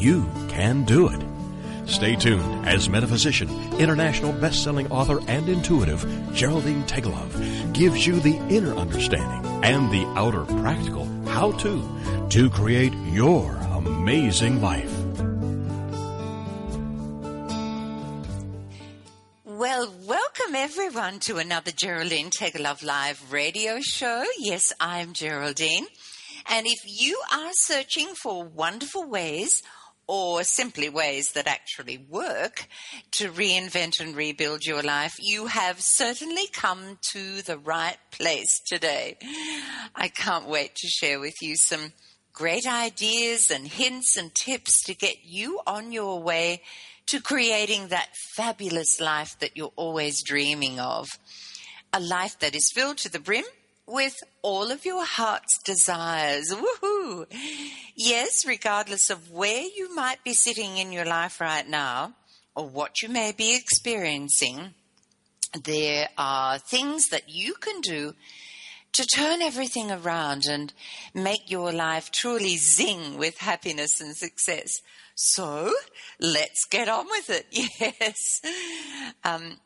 You can do it. Stay tuned as metaphysician, international best-selling author, and intuitive Geraldine Teggelove gives you the inner understanding and the outer practical how-to to create your amazing life. Well, welcome everyone to another Geraldine Teggelove Live radio show. Yes, I'm Geraldine. And if you are searching for wonderful ways or simply ways that actually work to reinvent and rebuild your life, you have certainly come to the right place today. I can't wait to share with you some great ideas and hints and tips to get you on your way to creating that fabulous life that you're always dreaming of. A life that is filled to the brim with all of your heart's desires. Woohoo! Yes, regardless of where you might be sitting in your life right now or what you may be experiencing, there are things that you can do to turn everything around and make your life truly zing with happiness and success. So let's get on with it. Yes. Um,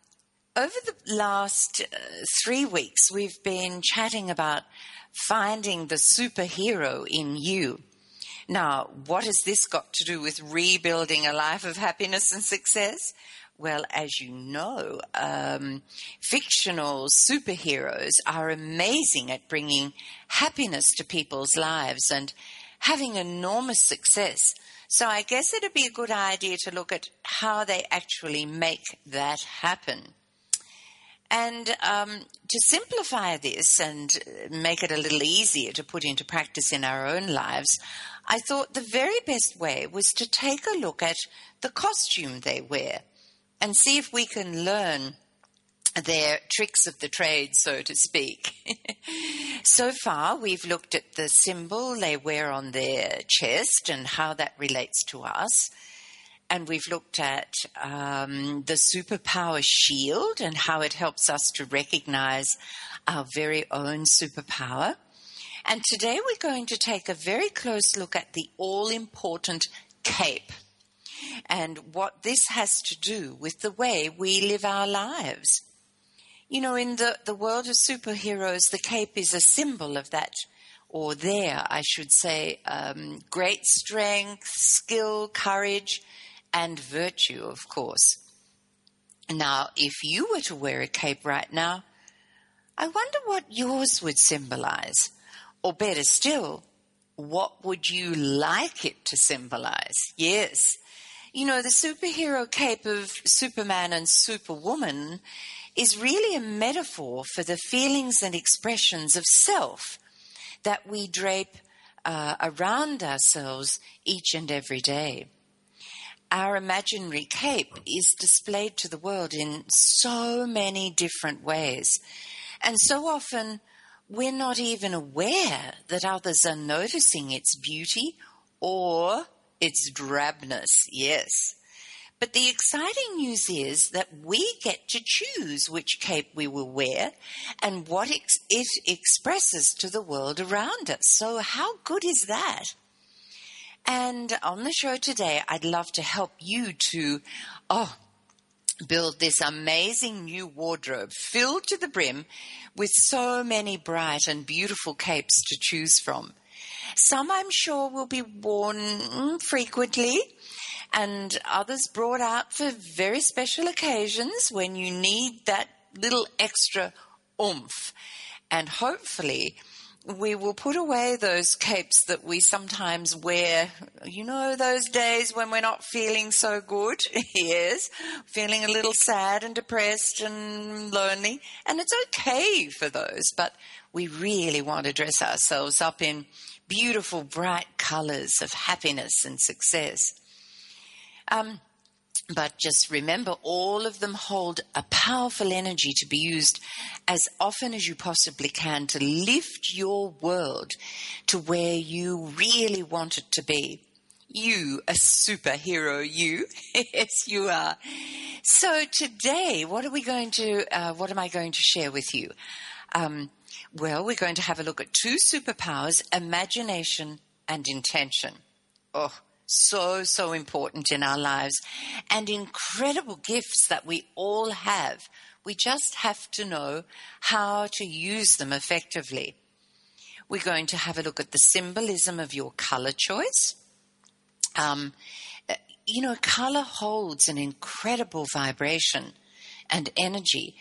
over the last uh, three weeks, we've been chatting about finding the superhero in you. Now, what has this got to do with rebuilding a life of happiness and success? Well, as you know, um, fictional superheroes are amazing at bringing happiness to people's lives and having enormous success. So I guess it'd be a good idea to look at how they actually make that happen. And um, to simplify this and make it a little easier to put into practice in our own lives, I thought the very best way was to take a look at the costume they wear and see if we can learn their tricks of the trade, so to speak. so far, we've looked at the symbol they wear on their chest and how that relates to us and we've looked at um, the superpower shield and how it helps us to recognize our very own superpower. And today we're going to take a very close look at the all important cape and what this has to do with the way we live our lives. You know, in the, the world of superheroes, the cape is a symbol of that, or there, I should say, um, great strength, skill, courage, and virtue, of course. Now, if you were to wear a cape right now, I wonder what yours would symbolize. Or better still, what would you like it to symbolize? Yes. You know, the superhero cape of Superman and Superwoman is really a metaphor for the feelings and expressions of self that we drape uh, around ourselves each and every day our imaginary cape is displayed to the world in so many different ways. And so often we're not even aware that others are noticing its beauty or its drabness, yes. But the exciting news is that we get to choose which cape we will wear and what it expresses to the world around us. So, how good is that? And on the show today, I'd love to help you to, oh, build this amazing new wardrobe filled to the brim with so many bright and beautiful capes to choose from. Some I'm sure will be worn frequently and others brought out for very special occasions when you need that little extra oomph. And hopefully we will put away those capes that we sometimes wear. You know, those days when we're not feeling so good. yes. Feeling a little sad and depressed and lonely. And it's okay for those, but we really want to dress ourselves up in beautiful, bright colors of happiness and success. Um, but just remember, all of them hold a powerful energy to be used as often as you possibly can to lift your world to where you really want it to be. You, a superhero, you. yes, you are. So today, what are we going to, uh, what am I going to share with you? Um, well, we're going to have a look at two superpowers, imagination and intention. Oh, so, so important in our lives and incredible gifts that we all have. We just have to know how to use them effectively. We're going to have a look at the symbolism of your color choice. Um, you know, color holds an incredible vibration and energy.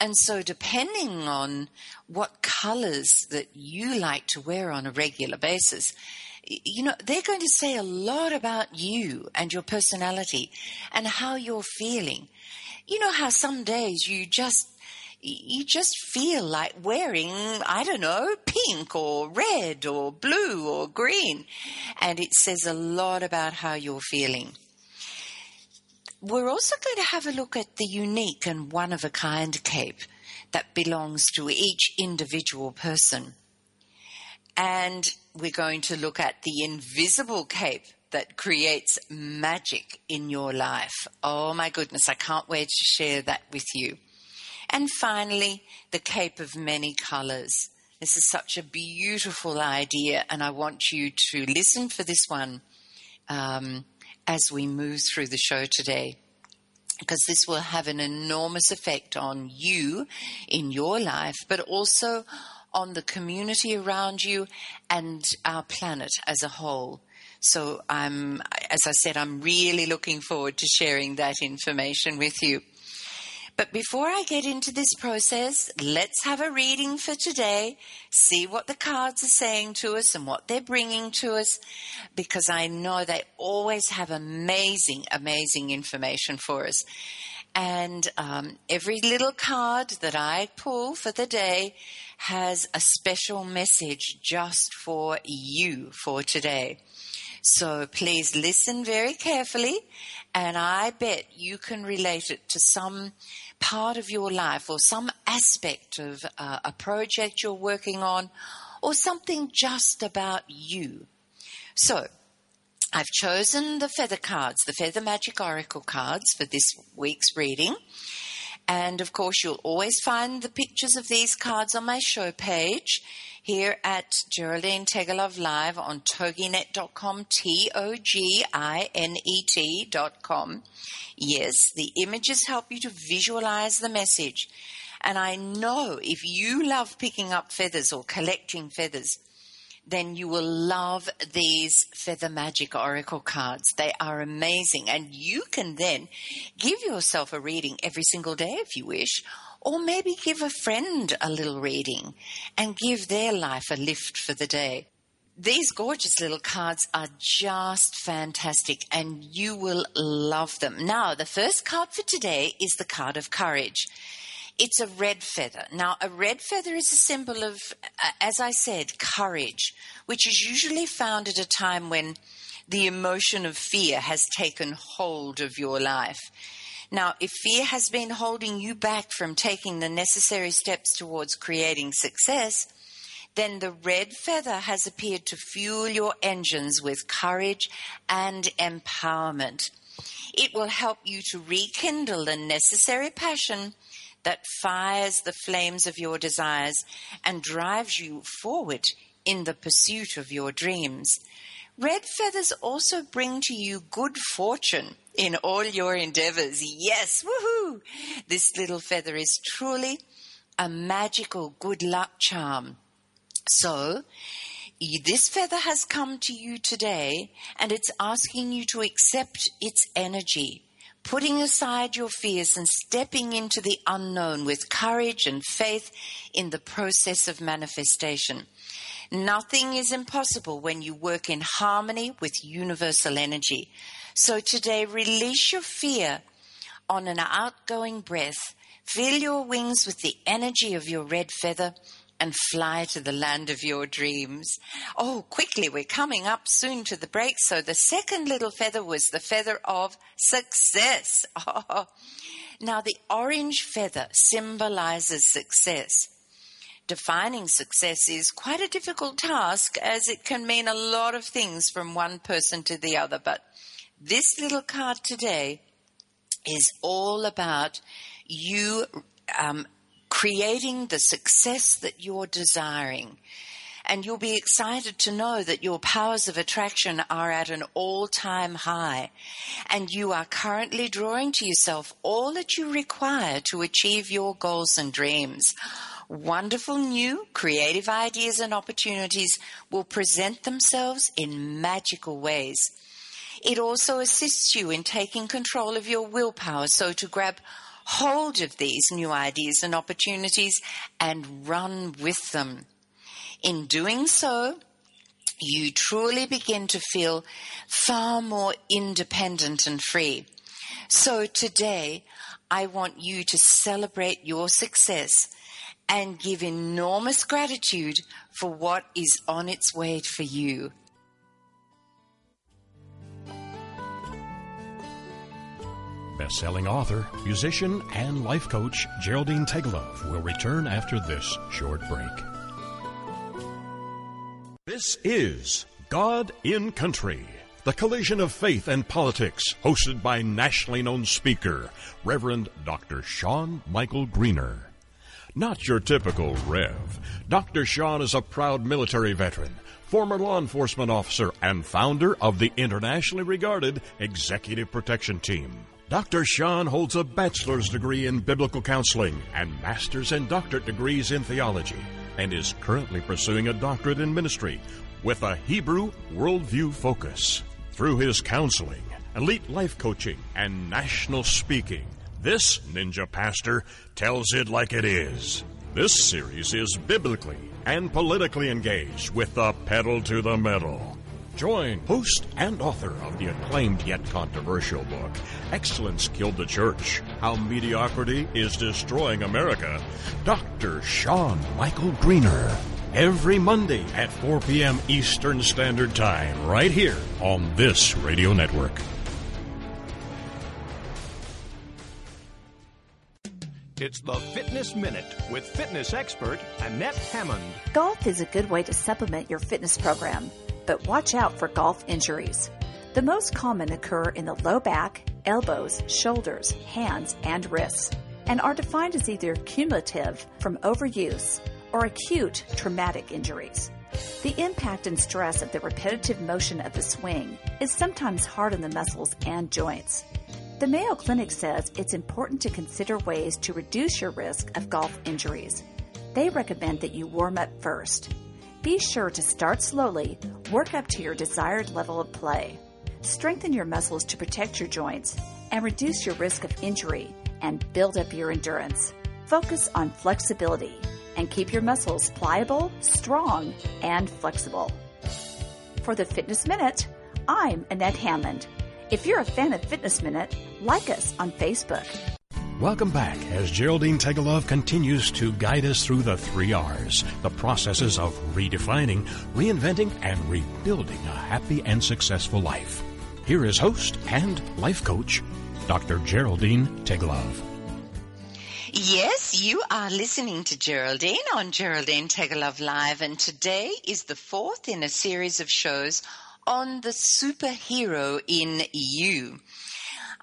And so, depending on what colors that you like to wear on a regular basis, you know, they're going to say a lot about you and your personality and how you're feeling. You know how some days you just you just feel like wearing, I don't know, pink or red or blue or green. And it says a lot about how you're feeling. We're also going to have a look at the unique and one of a kind cape that belongs to each individual person. And we're going to look at the invisible cape that creates magic in your life. Oh my goodness, I can't wait to share that with you. And finally, the cape of many colors. This is such a beautiful idea, and I want you to listen for this one um, as we move through the show today. Because this will have an enormous effect on you in your life, but also on the community around you and our planet as a whole. So I'm, as I said, I'm really looking forward to sharing that information with you. But before I get into this process, let's have a reading for today, see what the cards are saying to us and what they're bringing to us, because I know they always have amazing, amazing information for us. And um, every little card that I pull for the day has a special message just for you for today. So please listen very carefully, and I bet you can relate it to some part of your life or some aspect of uh, a project you're working on or something just about you. So, I've chosen the feather cards, the Feather Magic Oracle cards for this week's reading. And of course, you'll always find the pictures of these cards on my show page here at Geraldine Teggelove Live on toginet.com, T O G I N E T.com. Yes, the images help you to visualize the message. And I know if you love picking up feathers or collecting feathers, then you will love these Feather Magic Oracle cards. They are amazing. And you can then give yourself a reading every single day if you wish, or maybe give a friend a little reading and give their life a lift for the day. These gorgeous little cards are just fantastic and you will love them. Now, the first card for today is the card of courage. It's a red feather. Now, a red feather is a symbol of, uh, as I said, courage, which is usually found at a time when the emotion of fear has taken hold of your life. Now, if fear has been holding you back from taking the necessary steps towards creating success, then the red feather has appeared to fuel your engines with courage and empowerment. It will help you to rekindle the necessary passion that fires the flames of your desires and drives you forward in the pursuit of your dreams. Red feathers also bring to you good fortune in all your endeavors. Yes, woohoo! This little feather is truly a magical good luck charm. So, this feather has come to you today and it's asking you to accept its energy putting aside your fears and stepping into the unknown with courage and faith in the process of manifestation. Nothing is impossible when you work in harmony with universal energy. So today, release your fear on an outgoing breath. Fill your wings with the energy of your red feather and fly to the land of your dreams. Oh, quickly, we're coming up soon to the break. So the second little feather was the feather of success. Oh. Now, the orange feather symbolizes success. Defining success is quite a difficult task as it can mean a lot of things from one person to the other. But this little card today is all about you um, creating the success that you're desiring. And you'll be excited to know that your powers of attraction are at an all time high. And you are currently drawing to yourself all that you require to achieve your goals and dreams. Wonderful new creative ideas and opportunities will present themselves in magical ways. It also assists you in taking control of your willpower so to grab hold of these new ideas and opportunities and run with them. In doing so, you truly begin to feel far more independent and free. So today, I want you to celebrate your success and give enormous gratitude for what is on its way for you. Best-selling author, musician, and life coach Geraldine Teggelove will return after this short break. This is God in Country, the collision of faith and politics, hosted by nationally known speaker, Reverend Dr. Sean Michael Greener. Not your typical Rev. Dr. Sean is a proud military veteran, former law enforcement officer, and founder of the internationally regarded Executive Protection Team. Dr. Sean holds a bachelor's degree in biblical counseling and master's and doctorate degrees in theology, and is currently pursuing a doctorate in ministry with a Hebrew worldview focus. Through his counseling, elite life coaching, and national speaking, this ninja pastor tells it like it is. This series is biblically and politically engaged with the pedal to the metal. Join host and author of the acclaimed yet controversial book, Excellence Killed the Church How Mediocrity is Destroying America, Dr. Sean Michael Greener. Every Monday at 4 p.m. Eastern Standard Time, right here on this radio network. It's the Fitness Minute with fitness expert Annette Hammond. Golf is a good way to supplement your fitness program but watch out for golf injuries. The most common occur in the low back, elbows, shoulders, hands, and wrists, and are defined as either cumulative from overuse or acute traumatic injuries. The impact and stress of the repetitive motion of the swing is sometimes hard on the muscles and joints. The Mayo Clinic says it's important to consider ways to reduce your risk of golf injuries. They recommend that you warm up first be sure to start slowly, work up to your desired level of play. Strengthen your muscles to protect your joints and reduce your risk of injury and build up your endurance. Focus on flexibility and keep your muscles pliable, strong, and flexible. For the Fitness Minute, I'm Annette Hammond. If you're a fan of Fitness Minute, like us on Facebook. Welcome back as Geraldine Teggelove continues to guide us through the three R's, the processes of redefining, reinventing, and rebuilding a happy and successful life. Here is host and life coach, Dr. Geraldine Teggelove. Yes, you are listening to Geraldine on Geraldine Teggelove Live, and today is the fourth in a series of shows on the superhero in you.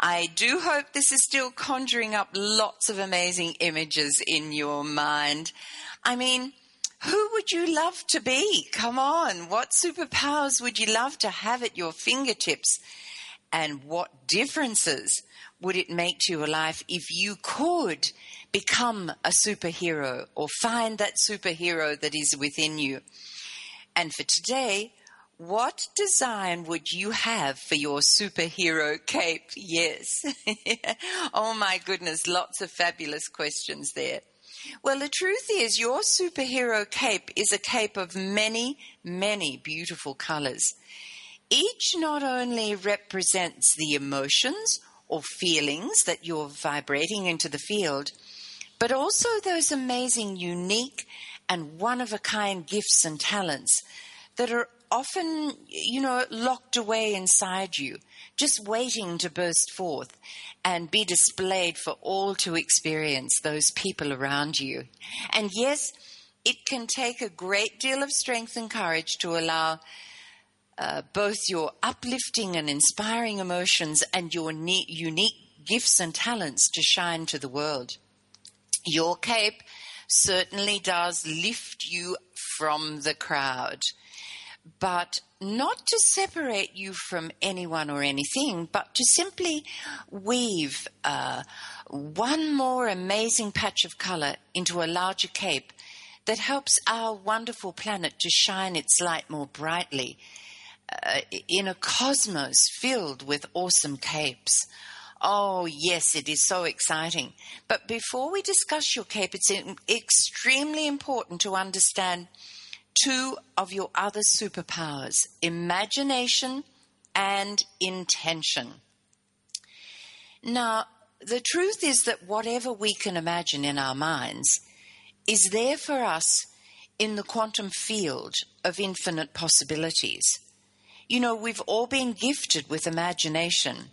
I do hope this is still conjuring up lots of amazing images in your mind. I mean, who would you love to be? Come on. What superpowers would you love to have at your fingertips? And what differences would it make to your life if you could become a superhero or find that superhero that is within you? And for today, what design would you have for your superhero cape? Yes. oh my goodness, lots of fabulous questions there. Well, the truth is, your superhero cape is a cape of many, many beautiful colors. Each not only represents the emotions or feelings that you're vibrating into the field, but also those amazing, unique, and one of a kind gifts and talents that are often, you know, locked away inside you, just waiting to burst forth and be displayed for all to experience, those people around you. And yes, it can take a great deal of strength and courage to allow uh, both your uplifting and inspiring emotions and your ne- unique gifts and talents to shine to the world. Your cape certainly does lift you from the crowd, but not to separate you from anyone or anything, but to simply weave uh, one more amazing patch of color into a larger cape that helps our wonderful planet to shine its light more brightly uh, in a cosmos filled with awesome capes. Oh, yes, it is so exciting. But before we discuss your cape, it's extremely important to understand two of your other superpowers imagination and intention. Now, the truth is that whatever we can imagine in our minds is there for us in the quantum field of infinite possibilities. You know, we've all been gifted with imagination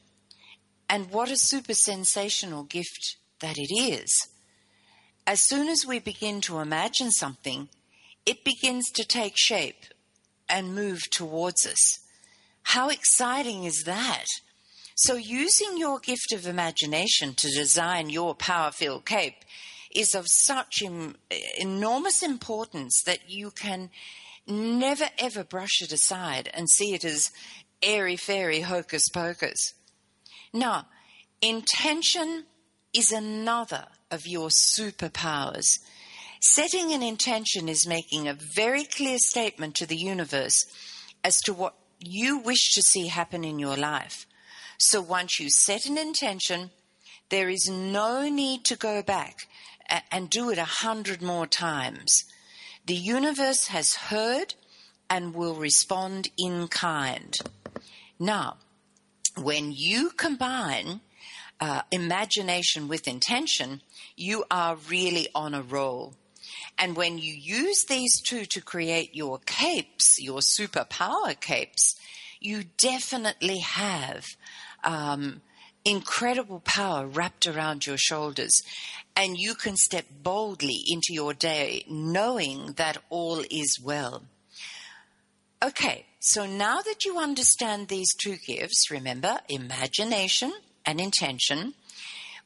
and what a super sensational gift that it is. As soon as we begin to imagine something, it begins to take shape and move towards us. How exciting is that? So, using your gift of imagination to design your power filled cape is of such Im- enormous importance that you can never ever brush it aside and see it as airy fairy hocus pocus. Now, intention is another of your superpowers. Setting an intention is making a very clear statement to the universe as to what you wish to see happen in your life. So once you set an intention, there is no need to go back and do it a hundred more times. The universe has heard and will respond in kind. Now, when you combine uh, imagination with intention, you are really on a roll. And when you use these two to create your capes, your superpower capes, you definitely have um, incredible power wrapped around your shoulders. And you can step boldly into your day knowing that all is well. Okay, so now that you understand these two gifts, remember imagination and intention,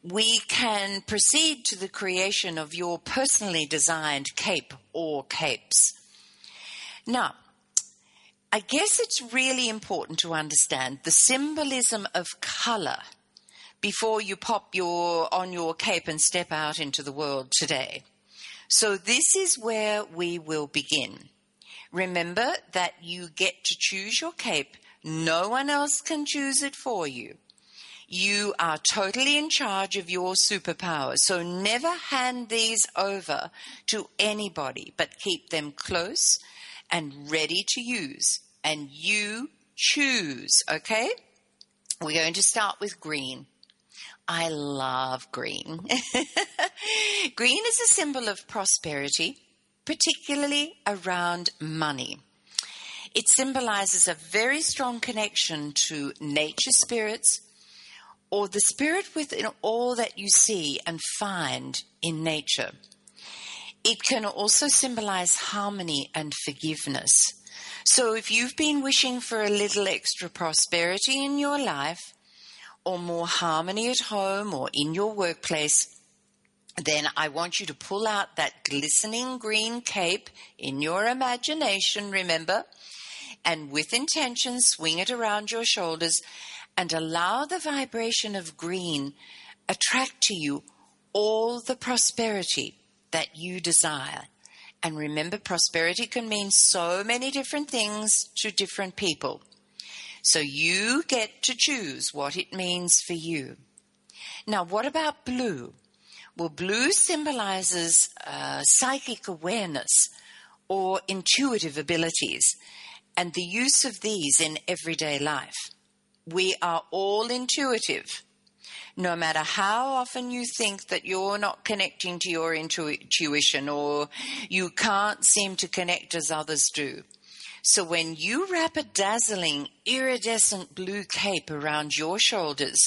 we can proceed to the creation of your personally designed cape or capes. Now, I guess it's really important to understand the symbolism of color before you pop your on your cape and step out into the world today. So this is where we will begin. Remember that you get to choose your cape. No one else can choose it for you. You are totally in charge of your superpowers. So never hand these over to anybody, but keep them close and ready to use. And you choose, okay? We're going to start with green. I love green. green is a symbol of prosperity particularly around money. It symbolizes a very strong connection to nature spirits or the spirit within all that you see and find in nature. It can also symbolize harmony and forgiveness. So if you've been wishing for a little extra prosperity in your life, or more harmony at home or in your workplace, then I want you to pull out that glistening green cape in your imagination, remember, and with intention, swing it around your shoulders and allow the vibration of green attract to you all the prosperity that you desire. And remember, prosperity can mean so many different things to different people. So you get to choose what it means for you. Now, what about blue? Well, blue symbolizes uh, psychic awareness or intuitive abilities and the use of these in everyday life. We are all intuitive. No matter how often you think that you're not connecting to your intuition or you can't seem to connect as others do. So when you wrap a dazzling iridescent blue cape around your shoulders,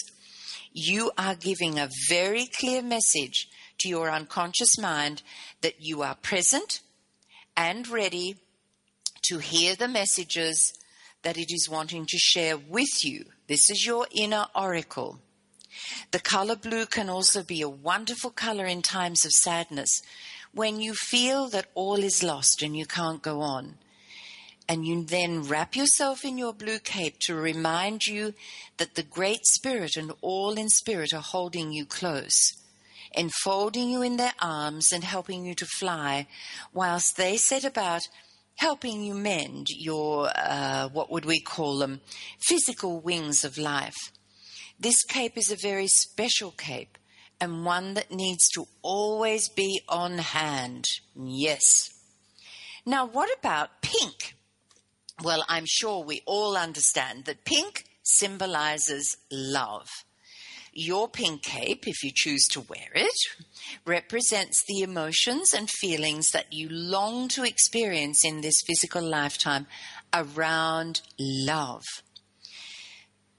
you are giving a very clear message to your unconscious mind that you are present and ready to hear the messages that it is wanting to share with you. This is your inner oracle. The color blue can also be a wonderful color in times of sadness when you feel that all is lost and you can't go on. And you then wrap yourself in your blue cape to remind you that the Great Spirit and all in spirit are holding you close, enfolding you in their arms and helping you to fly, whilst they set about helping you mend your, uh, what would we call them, physical wings of life. This cape is a very special cape and one that needs to always be on hand. Yes. Now, what about pink? Well, I'm sure we all understand that pink symbolizes love. Your pink cape, if you choose to wear it, represents the emotions and feelings that you long to experience in this physical lifetime around love.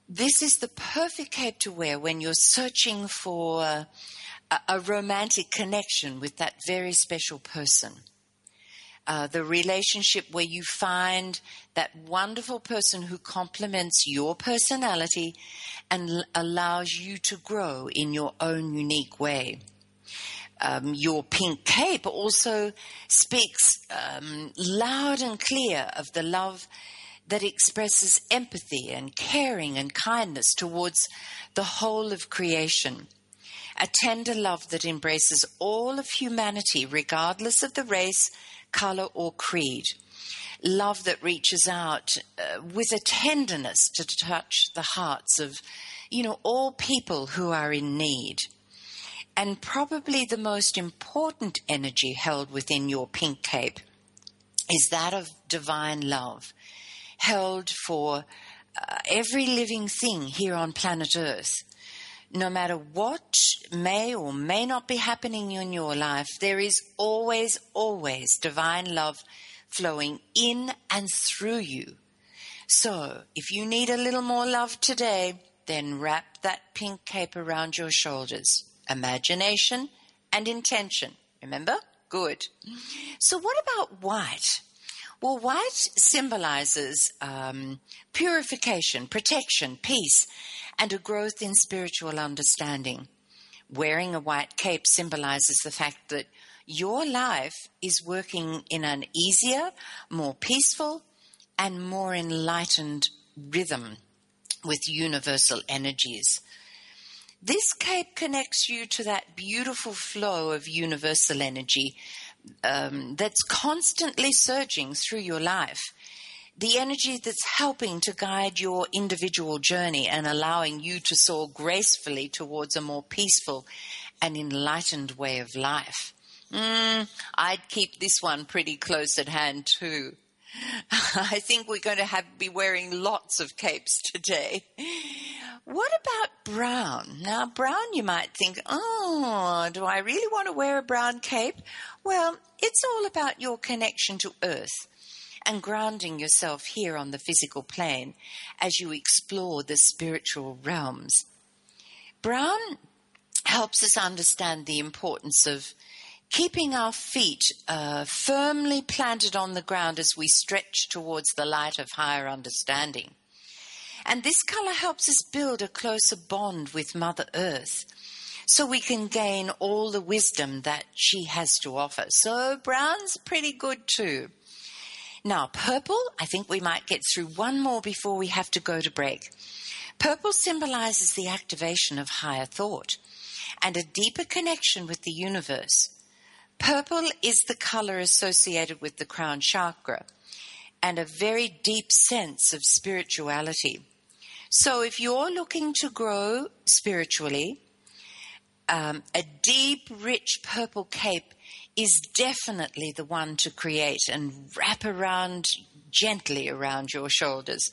This is the perfect cape to wear when you're searching for a, a romantic connection with that very special person. Uh, the relationship where you find that wonderful person who complements your personality and l- allows you to grow in your own unique way. Um, your pink cape also speaks um, loud and clear of the love that expresses empathy and caring and kindness towards the whole of creation. A tender love that embraces all of humanity, regardless of the race, color, or creed. Love that reaches out uh, with a tenderness to touch the hearts of, you know, all people who are in need. And probably the most important energy held within your pink cape is that of divine love held for uh, every living thing here on planet Earth. No matter what may or may not be happening in your life, there is always, always divine love flowing in and through you. So, if you need a little more love today, then wrap that pink cape around your shoulders. Imagination and intention. Remember? Good. So, what about white? Well, white symbolizes um, purification, protection, peace, and a growth in spiritual understanding. Wearing a white cape symbolizes the fact that your life is working in an easier, more peaceful, and more enlightened rhythm with universal energies. This cape connects you to that beautiful flow of universal energy um, that's constantly surging through your life. The energy that's helping to guide your individual journey and allowing you to soar gracefully towards a more peaceful and enlightened way of life. Mm, I'd keep this one pretty close at hand too. I think we're going to have be wearing lots of capes today. What about brown? Now, brown, you might think, oh, do I really want to wear a brown cape? Well, it's all about your connection to earth and grounding yourself here on the physical plane as you explore the spiritual realms. Brown helps us understand the importance of keeping our feet uh, firmly planted on the ground as we stretch towards the light of higher understanding. And this color helps us build a closer bond with Mother Earth so we can gain all the wisdom that she has to offer. So brown's pretty good too. Now, purple, I think we might get through one more before we have to go to break. Purple symbolizes the activation of higher thought and a deeper connection with the universe. Purple is the color associated with the crown chakra and a very deep sense of spirituality. So, if you're looking to grow spiritually, um, a deep, rich purple cape is definitely the one to create and wrap around gently around your shoulders.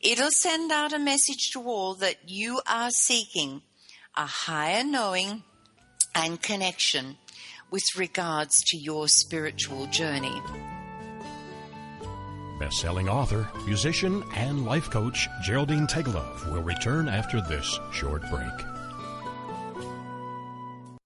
It'll send out a message to all that you are seeking a higher knowing and connection with regards to your spiritual journey. Best-selling author, musician, and life coach Geraldine Teggelove will return after this short break.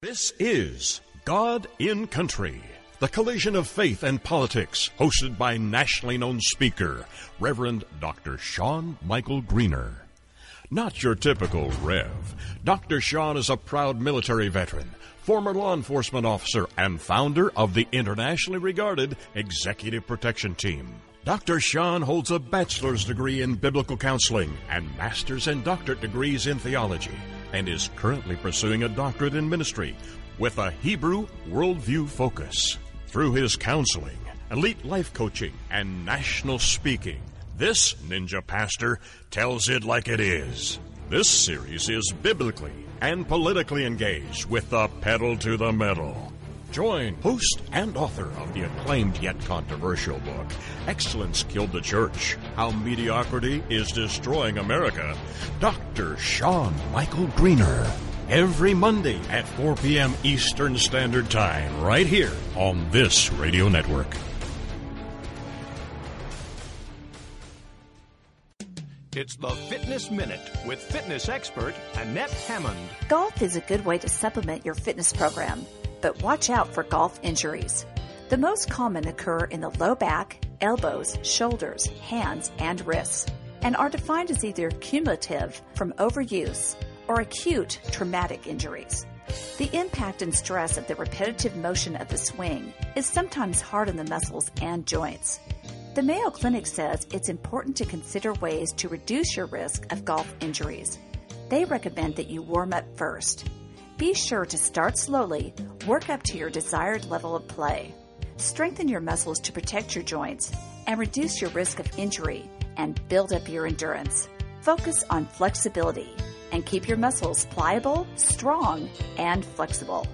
This is God in Country, the collision of faith and politics, hosted by nationally known speaker, Reverend Dr. Sean Michael Greener. Not your typical Rev. Dr. Sean is a proud military veteran, former law enforcement officer, and founder of the internationally regarded Executive Protection Team. Dr. Sean holds a bachelor's degree in biblical counseling and master's and doctorate degrees in theology and is currently pursuing a doctorate in ministry with a Hebrew worldview focus. Through his counseling, elite life coaching, and national speaking, this ninja pastor tells it like it is. This series is biblically and politically engaged with the pedal to the metal. Join host and author of the acclaimed yet controversial book, Excellence Killed the Church How Mediocrity is Destroying America, Dr. Sean Michael Greener. Every Monday at 4 p.m. Eastern Standard Time, right here on this radio network. It's the Fitness Minute with fitness expert Annette Hammond. Golf is a good way to supplement your fitness program, but watch out for golf injuries. The most common occur in the low back, elbows, shoulders, hands, and wrists, and are defined as either cumulative from overuse or acute traumatic injuries. The impact and stress of the repetitive motion of the swing is sometimes hard on the muscles and joints. The Mayo Clinic says it's important to consider ways to reduce your risk of golf injuries. They recommend that you warm up first. Be sure to start slowly, work up to your desired level of play. Strengthen your muscles to protect your joints and reduce your risk of injury and build up your endurance. Focus on flexibility and keep your muscles pliable, strong, and flexible.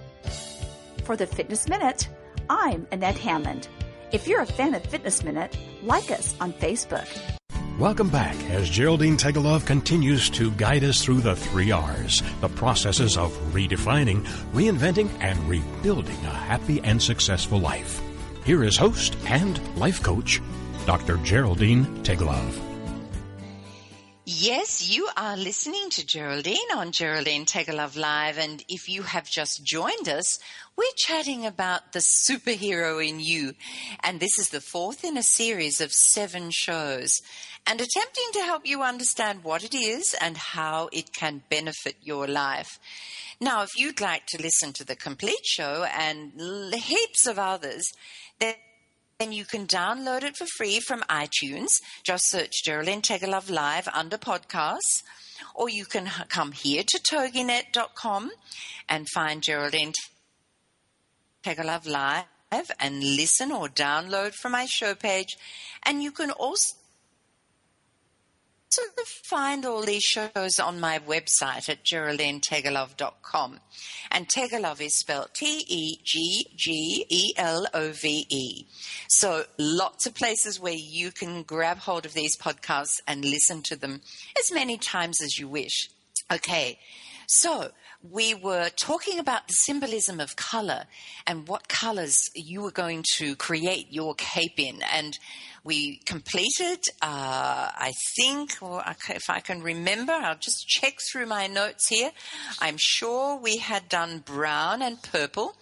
For the Fitness Minute, I'm Annette Hammond. If you're a fan of Fitness Minute, like us on Facebook. Welcome back as Geraldine Teggelove continues to guide us through the three R's, the processes of redefining, reinventing, and rebuilding a happy and successful life. Here is host and life coach, Dr. Geraldine Teggelove. Yes, you are listening to Geraldine on Geraldine Teggelove Live. And if you have just joined us, we're chatting about the superhero in you. And this is the fourth in a series of seven shows and attempting to help you understand what it is and how it can benefit your life. Now, if you'd like to listen to the complete show and heaps of others, then then you can download it for free from iTunes. Just search Geraldine Teggelove Live under podcasts. Or you can come here to toginet.com and find Geraldine Teggelove Live and listen or download from my show page. And you can also to find all these shows on my website at geraldineteggelove.com. And Teggelove is spelled T E G G E L O V E. So lots of places where you can grab hold of these podcasts and listen to them as many times as you wish. Okay, so we were talking about the symbolism of color and what colors you were going to create your cape in. And we completed, uh, I think, or if I can remember, I'll just check through my notes here. I'm sure we had done brown and purple.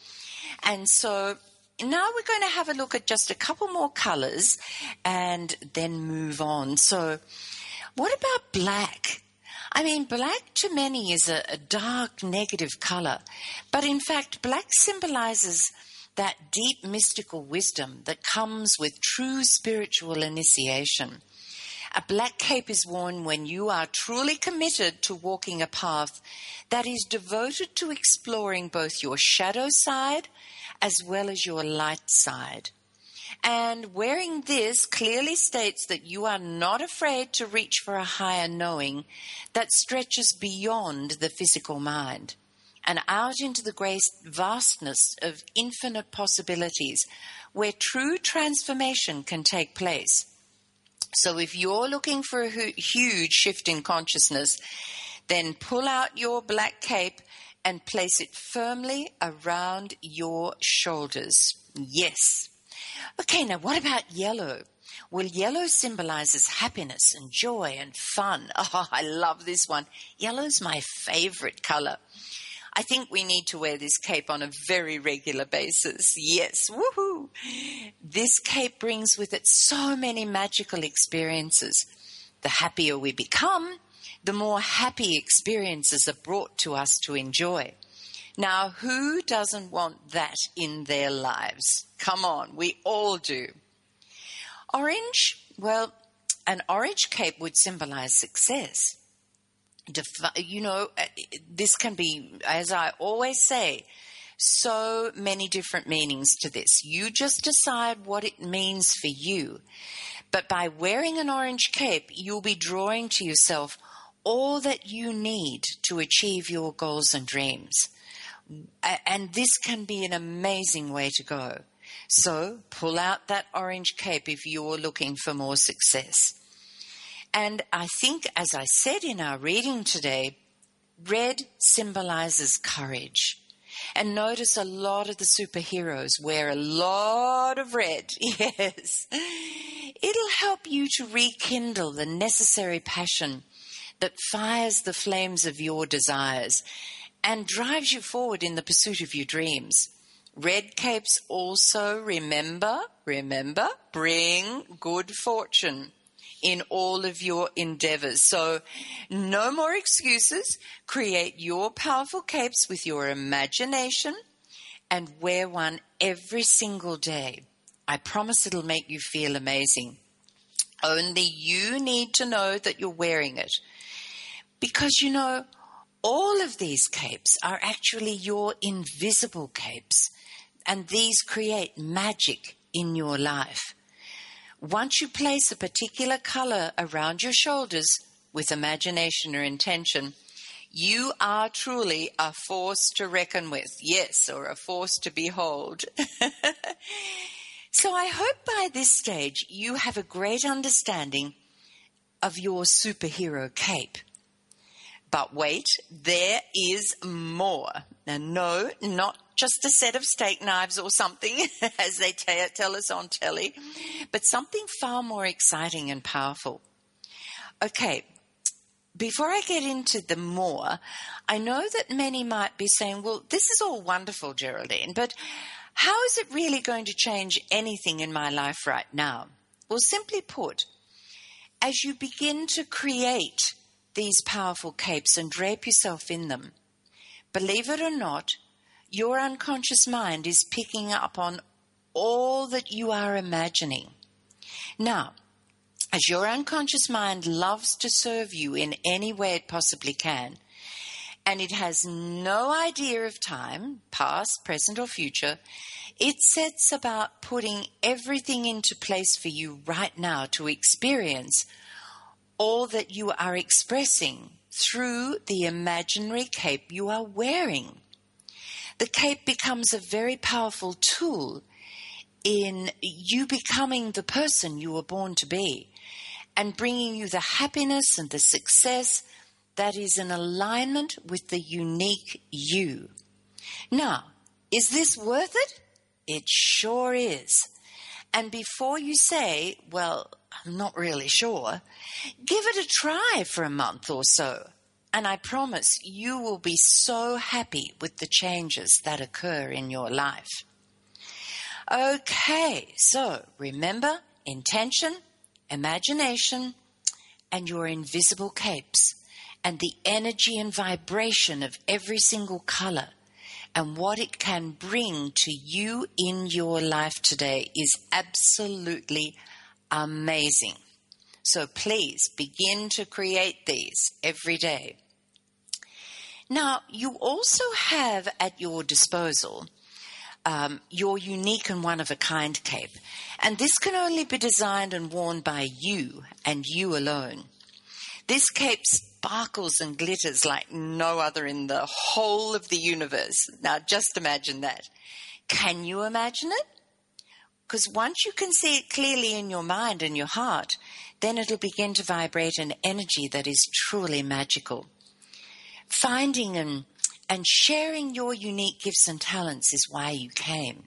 And so now we're going to have a look at just a couple more colors and then move on. So, what about black? I mean, black to many is a, a dark negative color, but in fact, black symbolizes that deep mystical wisdom that comes with true spiritual initiation. A black cape is worn when you are truly committed to walking a path that is devoted to exploring both your shadow side as well as your light side. And wearing this clearly states that you are not afraid to reach for a higher knowing that stretches beyond the physical mind and out into the great vastness of infinite possibilities where true transformation can take place. So if you're looking for a huge shift in consciousness, Then pull out your black cape and place it firmly around your shoulders. Yes. Okay, now what about yellow? Well, yellow symbolizes happiness and joy and fun. Oh, I love this one. Yellow's my favorite color. I think we need to wear this cape on a very regular basis. Yes, woohoo! This cape brings with it so many magical experiences. The happier we become, the more happy experiences are brought to us to enjoy. Now, who doesn't want that in their lives? Come on, we all do. Orange, well, an orange cape would symbolize success. Defi- you know, uh, this can be, as I always say, so many different meanings to this. You just decide what it means for you. But by wearing an orange cape, you'll be drawing to yourself all that you need to achieve your goals and dreams. And this can be an amazing way to go. So pull out that orange cape if you're looking for more success. And I think, as I said in our reading today, red symbolizes courage. And notice a lot of the superheroes wear a lot of red. Yes. It'll help you to rekindle the necessary passion that fires the flames of your desires and drives you forward in the pursuit of your dreams. Red capes also, remember, remember, bring good fortune in all of your endeavors. So, no more excuses. Create your powerful capes with your imagination and wear one every single day. I promise it'll make you feel amazing. Only you need to know that you're wearing it. Because you know, all of these capes are actually your invisible capes, and these create magic in your life. Once you place a particular color around your shoulders with imagination or intention, you are truly a force to reckon with. Yes, or a force to behold. so I hope by this stage you have a great understanding of your superhero cape. But wait, there is more. Now, no, not just a set of steak knives or something, as they t- tell us on telly, but something far more exciting and powerful. Okay, before I get into the more, I know that many might be saying, well, this is all wonderful, Geraldine, but how is it really going to change anything in my life right now? Well, simply put, as you begin to create these powerful capes and drape yourself in them. Believe it or not, your unconscious mind is picking up on all that you are imagining. Now, as your unconscious mind loves to serve you in any way it possibly can, and it has no idea of time, past, present, or future, it sets about putting everything into place for you right now to experience all that you are expressing through the imaginary cape you are wearing. The cape becomes a very powerful tool in you becoming the person you were born to be and bringing you the happiness and the success that is in alignment with the unique you. Now, is this worth it? It sure is. And before you say, well, I'm not really sure. Give it a try for a month or so, and I promise you will be so happy with the changes that occur in your life. Okay, so remember intention, imagination, and your invisible capes, and the energy and vibration of every single color and what it can bring to you in your life today is absolutely amazing. So please begin to create these every day. Now, you also have at your disposal um, your unique and one of a kind cape, and this can only be designed and worn by you and you alone. This cape sparkles and glitters like no other in the whole of the universe. Now, just imagine that. Can you imagine it? Because once you can see it clearly in your mind and your heart, then it'll begin to vibrate an energy that is truly magical. finding and, and sharing your unique gifts and talents is why you came.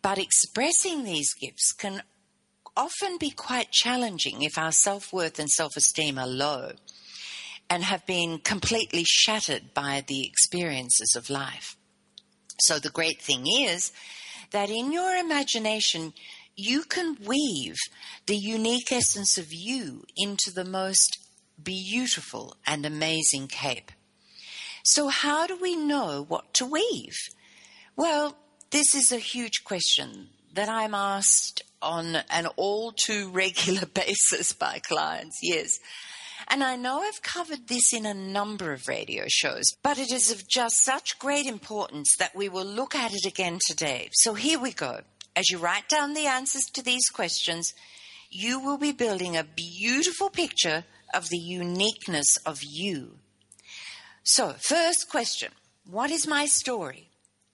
But expressing these gifts can often be quite challenging if our self worth and self esteem are low and have been completely shattered by the experiences of life. So the great thing is that in your imagination, you can weave the unique essence of you into the most beautiful and amazing cape. So, how do we know what to weave? Well, this is a huge question that I'm asked on an all too regular basis by clients, yes. And I know I've covered this in a number of radio shows, but it is of just such great importance that we will look at it again today. So here we go. As you write down the answers to these questions, you will be building a beautiful picture of the uniqueness of you. So, first question What is my story?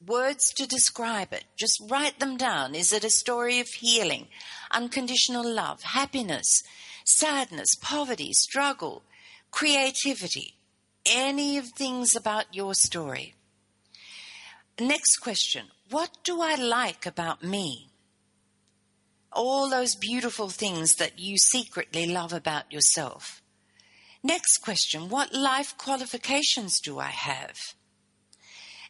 Words to describe it. Just write them down. Is it a story of healing, unconditional love, happiness, sadness, poverty, struggle, creativity, any of things about your story. Next question What do I like about me? All those beautiful things that you secretly love about yourself. Next question What life qualifications do I have?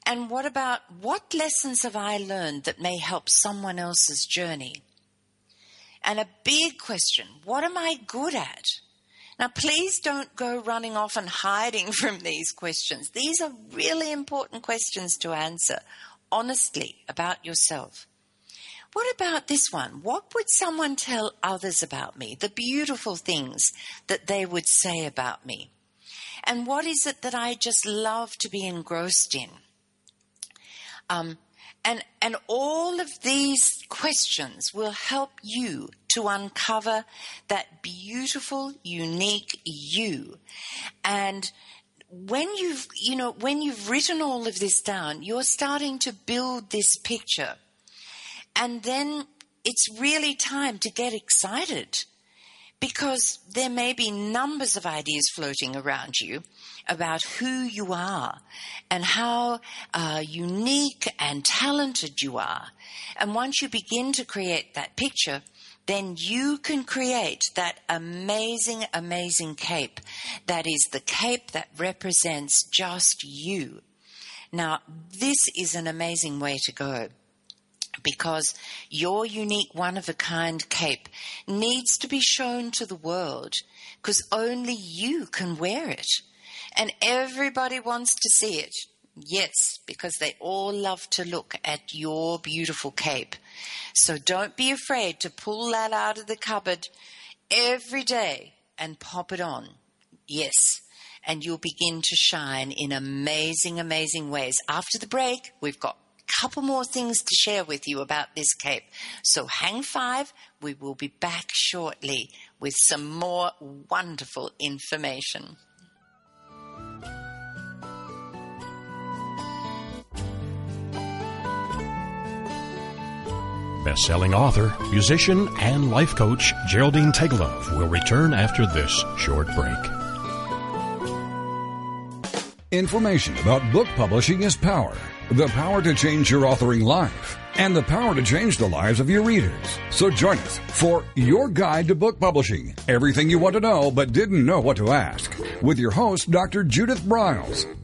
And what about what lessons have I learned that may help someone else's journey? And a big question what am I good at? Now, please don't go running off and hiding from these questions. These are really important questions to answer honestly about yourself. What about this one? What would someone tell others about me? The beautiful things that they would say about me. And what is it that I just love to be engrossed in? Um, and, and all of these questions will help you to uncover that beautiful, unique you. And when you've, you know, when you've written all of this down, you're starting to build this picture. And then it's really time to get excited because there may be numbers of ideas floating around you about who you are and how uh, unique and talented you are. And once you begin to create that picture, then you can create that amazing, amazing cape that is the cape that represents just you. Now, this is an amazing way to go because your unique one of a kind cape needs to be shown to the world because only you can wear it. And everybody wants to see it. Yes, because they all love to look at your beautiful cape. So don't be afraid to pull that out of the cupboard every day and pop it on. Yes, and you'll begin to shine in amazing, amazing ways. After the break, we've got couple more things to share with you about this cape. So hang five. We will be back shortly with some more wonderful information. Best-selling author, musician, and life coach Geraldine Teggelove will return after this short break. Information about book publishing is power. The power to change your authoring life and the power to change the lives of your readers. So join us for Your Guide to Book Publishing. Everything you want to know but didn't know what to ask. With your host, Dr. Judith Briles.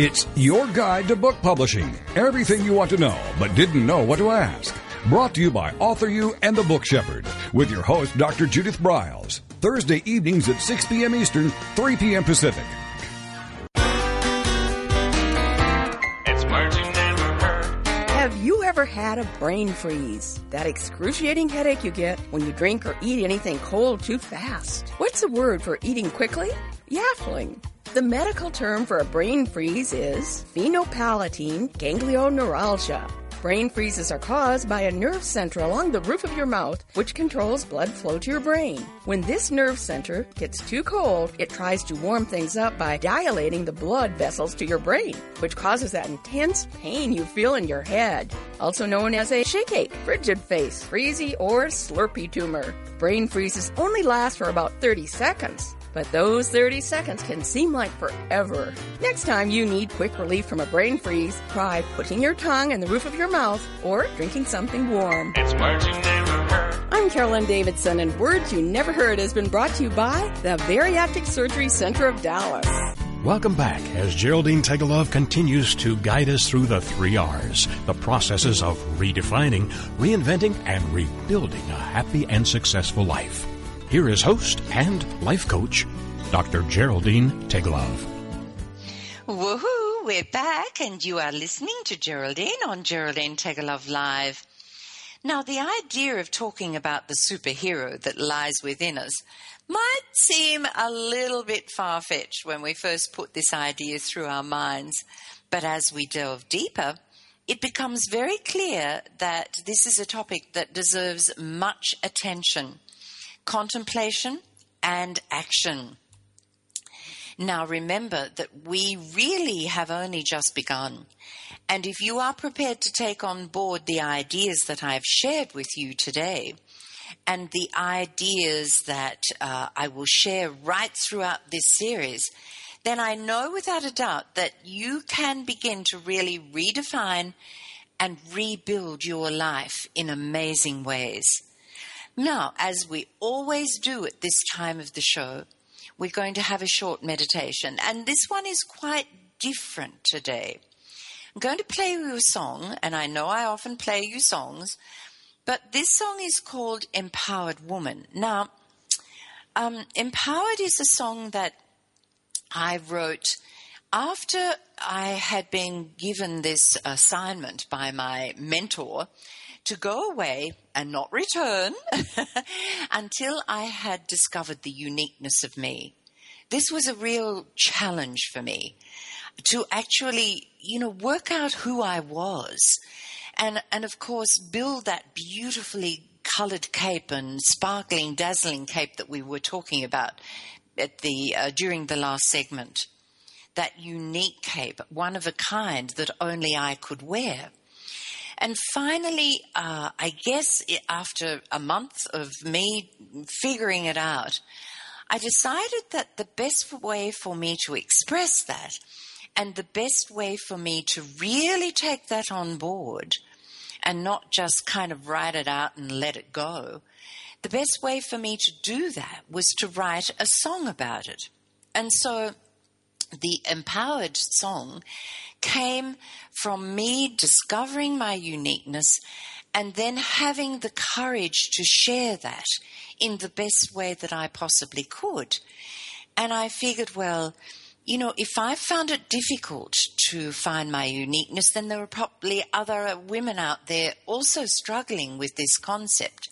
It's your guide to book publishing. Everything you want to know, but didn't know what to ask. Brought to you by Author You and the Book Shepherd, with your host, Dr. Judith Briles. Thursday evenings at 6 p.m. Eastern, 3 p.m. Pacific. Ever had a brain freeze? That excruciating headache you get when you drink or eat anything cold too fast. What's the word for eating quickly? Yaffling. The medical term for a brain freeze is sphenopalatine ganglioneuralgia. Brain freezes are caused by a nerve center along the roof of your mouth, which controls blood flow to your brain. When this nerve center gets too cold, it tries to warm things up by dilating the blood vessels to your brain, which causes that intense pain you feel in your head, also known as a shakeache, frigid face, freezy, or slurpy tumor. Brain freezes only last for about 30 seconds. But those 30 seconds can seem like forever. Next time you need quick relief from a brain freeze, try putting your tongue in the roof of your mouth or drinking something warm. It's words you never heard. I'm Carolyn Davidson, and Words You Never Heard has been brought to you by the Bariatric Surgery Center of Dallas. Welcome back as Geraldine Teggelove continues to guide us through the three R's, the processes of redefining, reinventing, and rebuilding a happy and successful life. Here is host and life coach, Dr. Geraldine Teggelove. Woohoo! We're back, and you are listening to Geraldine on Geraldine Teggelove Live. Now, the idea of talking about the superhero that lies within us might seem a little bit far fetched when we first put this idea through our minds, but as we delve deeper, it becomes very clear that this is a topic that deserves much attention contemplation, and action. Now remember that we really have only just begun. And if you are prepared to take on board the ideas that I've shared with you today, and the ideas that uh, I will share right throughout this series, then I know without a doubt that you can begin to really redefine and rebuild your life in amazing ways. Now, as we always do at this time of the show, we're going to have a short meditation, and this one is quite different today. I'm going to play you a song, and I know I often play you songs, but this song is called Empowered Woman. Now, um, Empowered is a song that I wrote after I had been given this assignment by my mentor to go away and not return until I had discovered the uniqueness of me. This was a real challenge for me to actually, you know, work out who I was and, and of course build that beautifully colored cape and sparkling, dazzling cape that we were talking about at the, uh, during the last segment. That unique cape, one of a kind that only I could wear. And finally, uh, I guess after a month of me figuring it out, I decided that the best way for me to express that and the best way for me to really take that on board and not just kind of write it out and let it go, the best way for me to do that was to write a song about it. And so the empowered song came from me discovering my uniqueness and then having the courage to share that in the best way that I possibly could. And I figured, well, you know, if I found it difficult to find my uniqueness, then there are probably other women out there also struggling with this concept.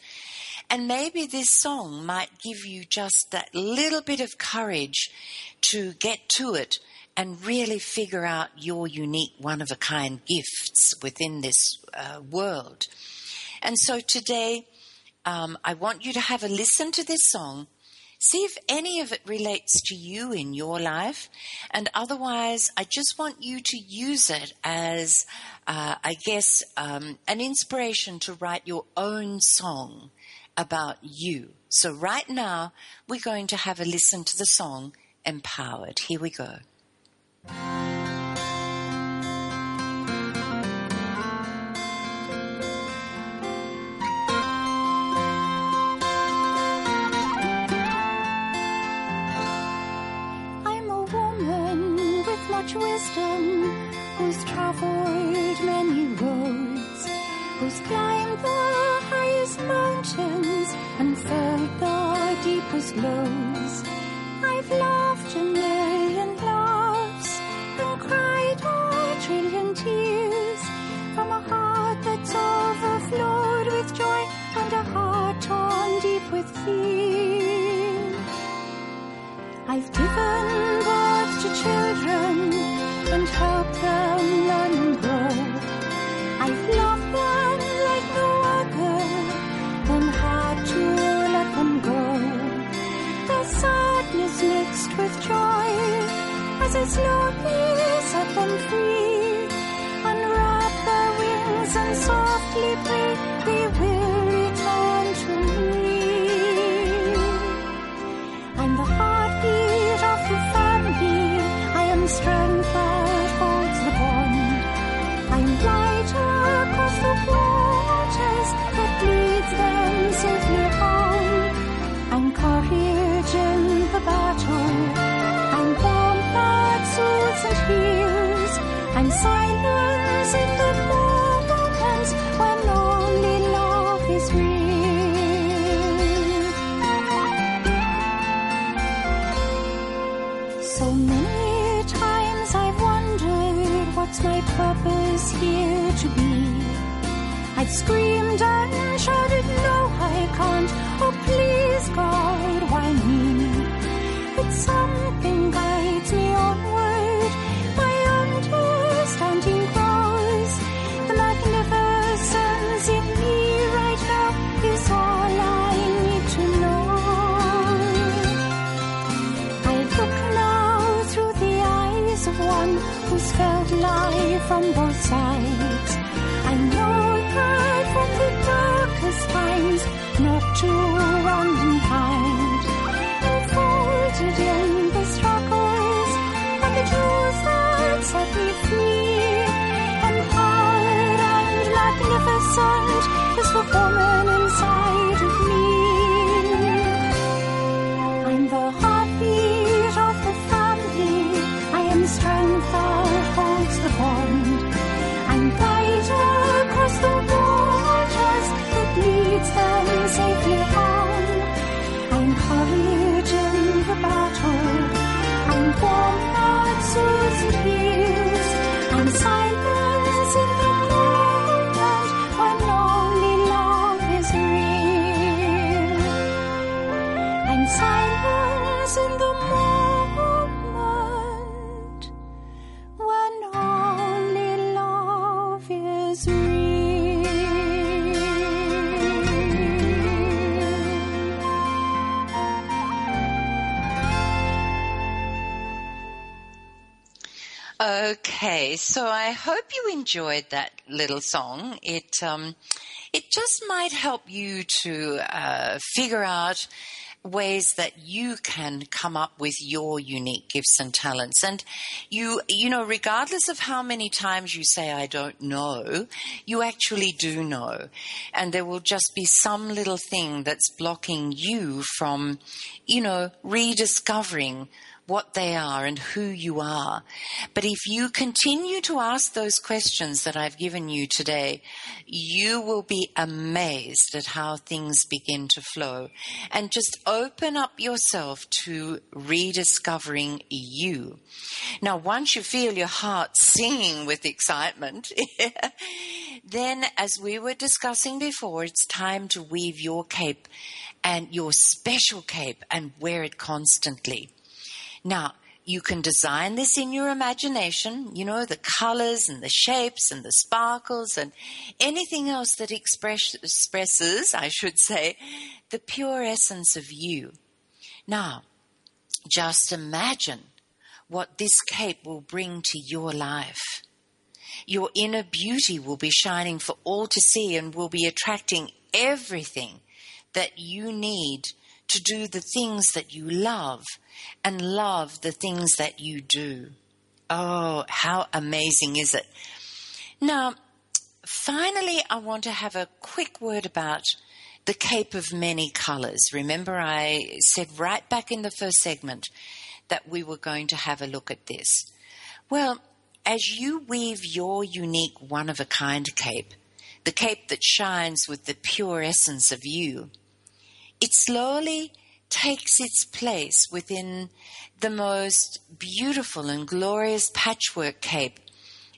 And maybe this song might give you just that little bit of courage to get to it and really figure out your unique, one of a kind gifts within this uh, world. And so today, um, I want you to have a listen to this song. See if any of it relates to you in your life. And otherwise, I just want you to use it as, uh, I guess, um, an inspiration to write your own song about you. So, right now, we're going to have a listen to the song Empowered. Here we go. I'm a woman with much wisdom who's traveled many roads, who's climbed the highest mountains and felt the deepest lows. I've laughed a million laughs and cried a trillion tears from a heart that's overflowed with joy and a heart torn deep with fear. I've given screamed and shouted, no, I can't. Oh, please, God, why me? But something Okay, so I hope you enjoyed that little song. It um, it just might help you to uh, figure out ways that you can come up with your unique gifts and talents and you you know regardless of how many times you say i don't know you actually do know and there will just be some little thing that's blocking you from you know rediscovering what they are and who you are. But if you continue to ask those questions that I've given you today, you will be amazed at how things begin to flow. And just open up yourself to rediscovering you. Now, once you feel your heart singing with excitement, then as we were discussing before, it's time to weave your cape and your special cape and wear it constantly. Now, you can design this in your imagination, you know, the colors and the shapes and the sparkles and anything else that express, expresses, I should say, the pure essence of you. Now, just imagine what this cape will bring to your life. Your inner beauty will be shining for all to see and will be attracting everything that you need to do the things that you love and love the things that you do. Oh, how amazing is it? Now, finally, I want to have a quick word about the cape of many colors. Remember, I said right back in the first segment that we were going to have a look at this. Well, as you weave your unique one of a kind cape, the cape that shines with the pure essence of you, it slowly takes its place within the most beautiful and glorious patchwork cape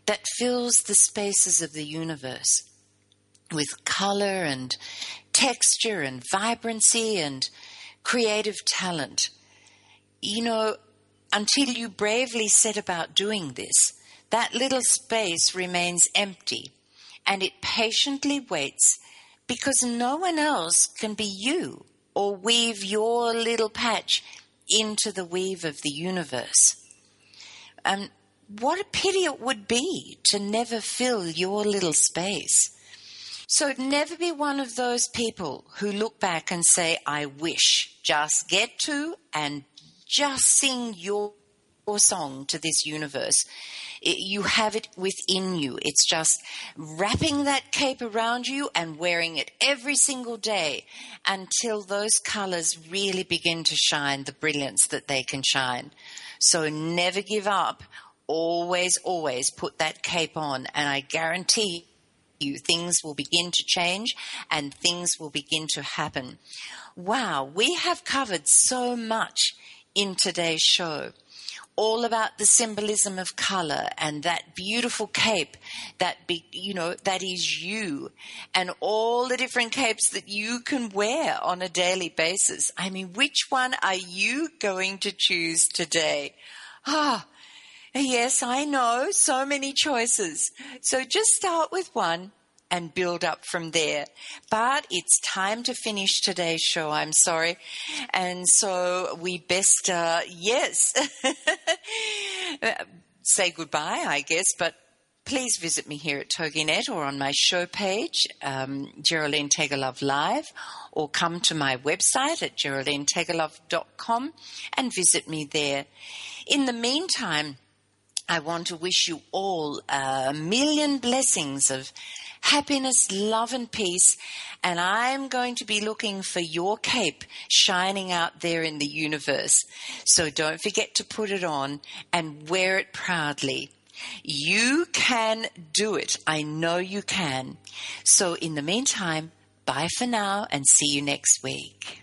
that fills the spaces of the universe with color and texture and vibrancy and creative talent. You know, until you bravely set about doing this, that little space remains empty and it patiently waits because no one else can be you or weave your little patch into the weave of the universe. Um, what a pity it would be to never fill your little space. So never be one of those people who look back and say, I wish. Just get to and just sing your, your song to this universe. It, you have it within you. It's just wrapping that cape around you and wearing it every single day until those colors really begin to shine the brilliance that they can shine. So never give up. Always, always put that cape on, and I guarantee you things will begin to change and things will begin to happen. Wow, we have covered so much in today's show all about the symbolism of color and that beautiful cape that be, you know that is you and all the different capes that you can wear on a daily basis. I mean which one are you going to choose today? Ah yes i know so many choices. So just start with one and build up from there. But it's time to finish today's show. I'm sorry. And so we best, uh, yes, say goodbye, I guess, but please visit me here at TogiNet or on my show page, um, Geraldine Teggelove Live, or come to my website at geraldineteggelove.com and visit me there. In the meantime, I want to wish you all a million blessings of happiness, love, and peace. And I'm going to be looking for your cape shining out there in the universe. So don't forget to put it on and wear it proudly. You can do it. I know you can. So in the meantime, bye for now and see you next week.